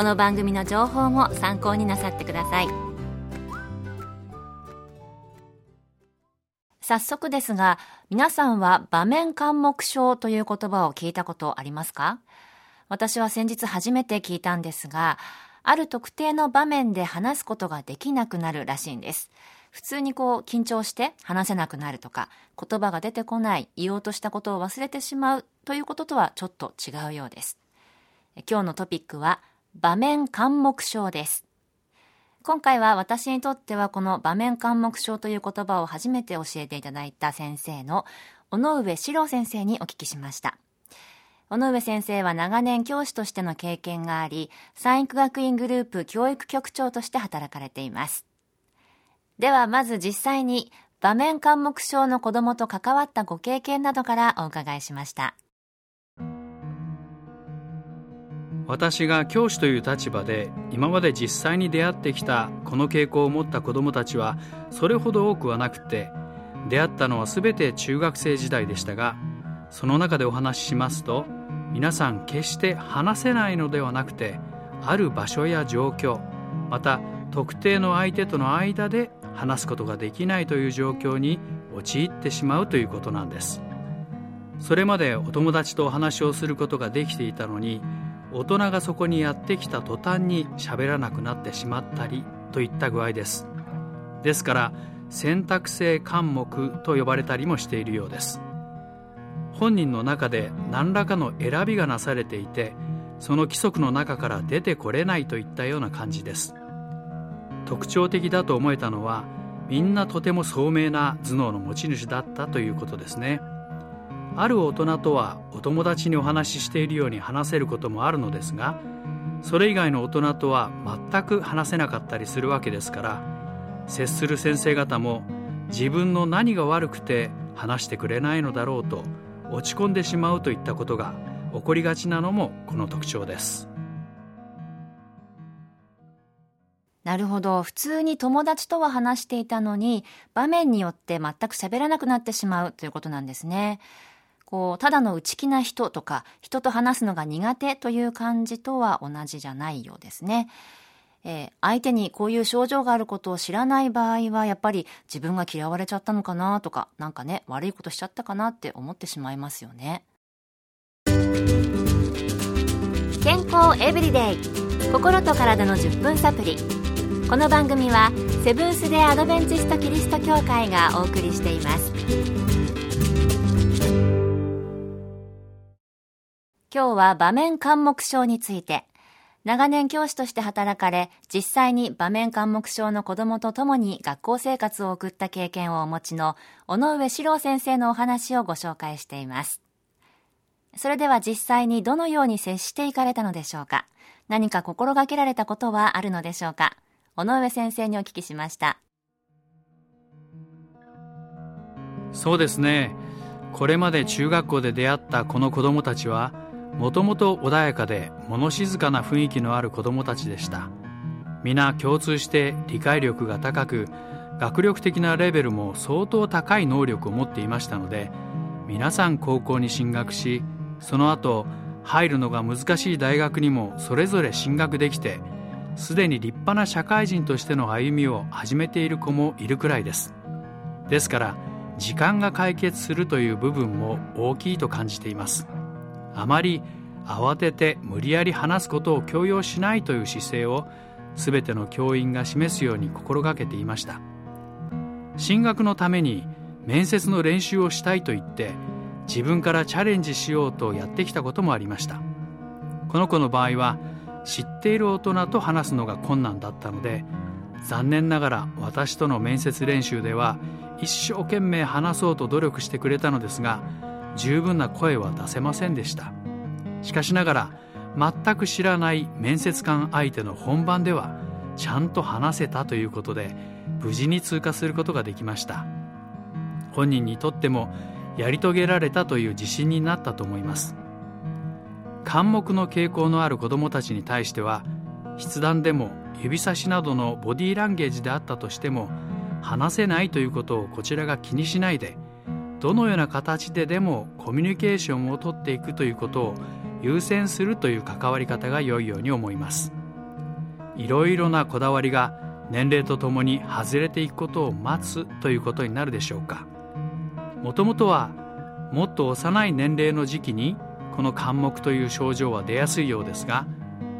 この番組の情報も参考になさってください。早速ですが皆さんは場面緘黙症という言葉を聞いたことありますか？私は先日初めて聞いたんですがある特定の場面で話すことができなくなるらしいんです。普通にこう緊張して話せなくなるとか言葉が出てこない言おうとしたことを忘れてしまうということとはちょっと違うようです。今日のトピックは場面緘黙症です。今回は私にとってはこの場面緘黙症という言葉を初めて教えていただいた先生の尾上史郎先生にお聞きしました。尾上先生は長年教師としての経験があり産育学院グループ教育局長として働かれています。ではまず実際に場面緘黙症の子供と関わったご経験などからお伺いしました。私が教師という立場で今まで実際に出会ってきたこの傾向を持った子どもたちはそれほど多くはなくて出会ったのは全て中学生時代でしたがその中でお話ししますと皆さん決して話せないのではなくてある場所や状況また特定の相手との間で話すことができないという状況に陥ってしまうということなんです。それまでお友達とお話をすることができていたのに大人がそこにやってきた途端に喋らなくなってしまったりといった具合です。ですから選択性関目と呼ばれたりもしているようです。本人の中で何らかの選びがなされていてその規則の中から出てこれないといったような感じです。特徴的だと思えたのはみんなとても聡明な頭脳の持ち主だったということですね。ある大人とはお友達にお話ししているように話せることもあるのですがそれ以外の大人とは全く話せなかったりするわけですから接する先生方も自分の何が悪くて話してくれないのだろうと落ち込んでしまうといったことが起こりがちなのもこの特徴ですなるほど。普通に友達とは話していたのに、場面によって全く喋らなくなってしまうということなんですね。こう、ただの内気な人とか、人と話すのが苦手という感じとは同じじゃないようですね。えー、相手にこういう症状があることを知らない場合は、やっぱり自分が嫌われちゃったのかなとか、なんかね、悪いことしちゃったかなって思ってしまいますよね。健康エブリデイ心と体の10分サプリこの番組はセブンス・デ・アドベンチスト・キリスト教会がお送りしています今日は場面緘黙症について長年教師として働かれ実際に場面緘黙症の子どもと共に学校生活を送った経験をお持ちの尾上史郎先生のお話をご紹介しています。それでは実際にどのように接していかれたのでしょうか？何か心がけられたことはあるのでしょうか？尾上先生にお聞きしました。そうですね。これまで中学校で出会ったこの子どもたちはもともと穏やかで物静かな雰囲気のある子どもたちでした。皆共通して理解力が高く学力的なレベルも相当高い能力を持っていましたので皆さん高校に進学しその後入るのが難しい大学にもそれぞれ進学できてすでに立派な社会人としての歩みを始めている子もいるくらいです。ですから時間が解決するという部分も大きいと感じています。あまり慌てて無理やり話すことを強要しないという姿勢を全ての教員が示すように心がけていました。進学のために面接の練習をしたいと言って自分からチャレンジしようとやってきたこともありました。この子の場合は知っている大人と話すのが困難だったので残念ながら私との面接練習では一生懸命話そうと努力してくれたのですが十分な声は出せませんでした。しかしながら全く知らない面接官相手の本番ではちゃんと話せたということで無事に通過することができました。本人にとってもやり遂げられたという自信になったと思います。漢目の傾向のある子どもたちに対しては筆談でも指差しなどのボディーランゲージであったとしても話せないということをこちらが気にしないでどのような形ででもコミュニケーションをとっていくということを優先するという関わり方が良いように思います。いろいろなこだわりが年齢とともに外れていくことを待つということになるでしょうか。もともとはもっと幼い年齢の時期にこの肝木という症状は出やすいようですが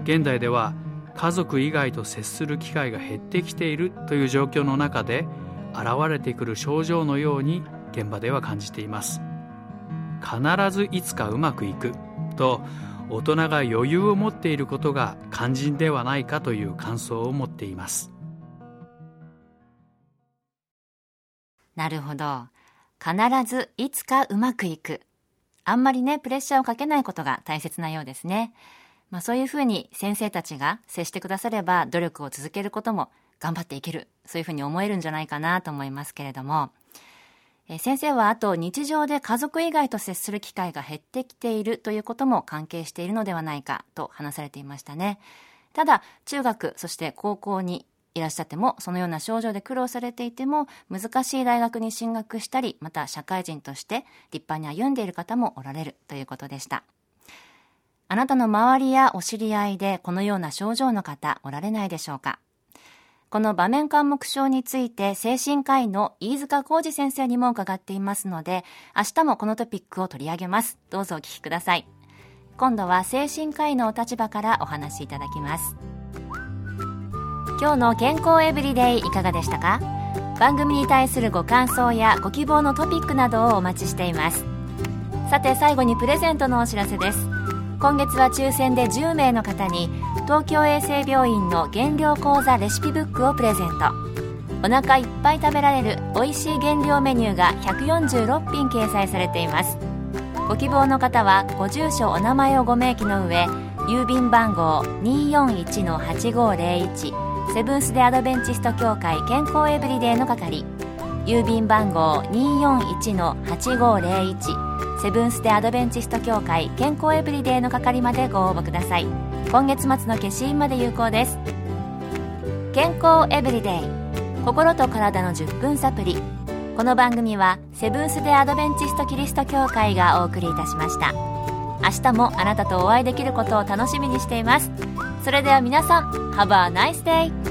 現代では家族以外と接する機会が減ってきているという状況の中で現れてくる症状のように現場では感じています。必ずいつかうまくいく。と大人が余裕を持っていることが肝心ではないかという感想を持っています。なるほど。必ずいつかうまくいく。あんまりねプレッシャーをかけないことが大切なようですね。まあ、そういうふうに先生たちが接してくだされば努力を続けることも頑張っていける。そういうふうに思えるんじゃないかなと思いますけれども。え先生はあと日常で家族以外と接する機会が減ってきているということも関係しているのではないかと話されていましたね。ただ中学そして高校にいらっしゃってもそのような症状で苦労されていても難しい大学に進学したりまた社会人として立派に歩んでいる方もおられるということでしたあなたの周りやお知り合いでこのような症状の方おられないでしょうか？この場面感目症について精神科医の飯塚浩二先生にも伺っていますので、明日もこのトピックを取り上げます。どうぞお聞きください。今度は精神科医のお立場からお話しいただきます。今日の健康エブリデイいかがでしたか？番組に対するご感想やご希望のトピックなどをお待ちしています。さて最後にプレゼントのお知らせです。今月は抽選で10名の方に東京衛生病院の減量講座レシピブックをプレゼント。お腹いっぱい食べられる美味しい減量メニューが146品掲載されています。ご希望の方はご住所お名前をご明記の上郵便番号241-8501セブンス・デ・アドベンチスト協会健康エブリデイの係。郵便番号241-8501セブンス・デ・アドベンチスト協会健康エブリデイの係までご応募ください。今月末の消印まで有効です。健康エブリデイ。心と体の10分サプリ。この番組はセブンス・デ・アドベンチスト・キリスト教会がお送りいたしました。明日もあなたとお会いできることを楽しみにしています。それでは皆さん Have a nice day!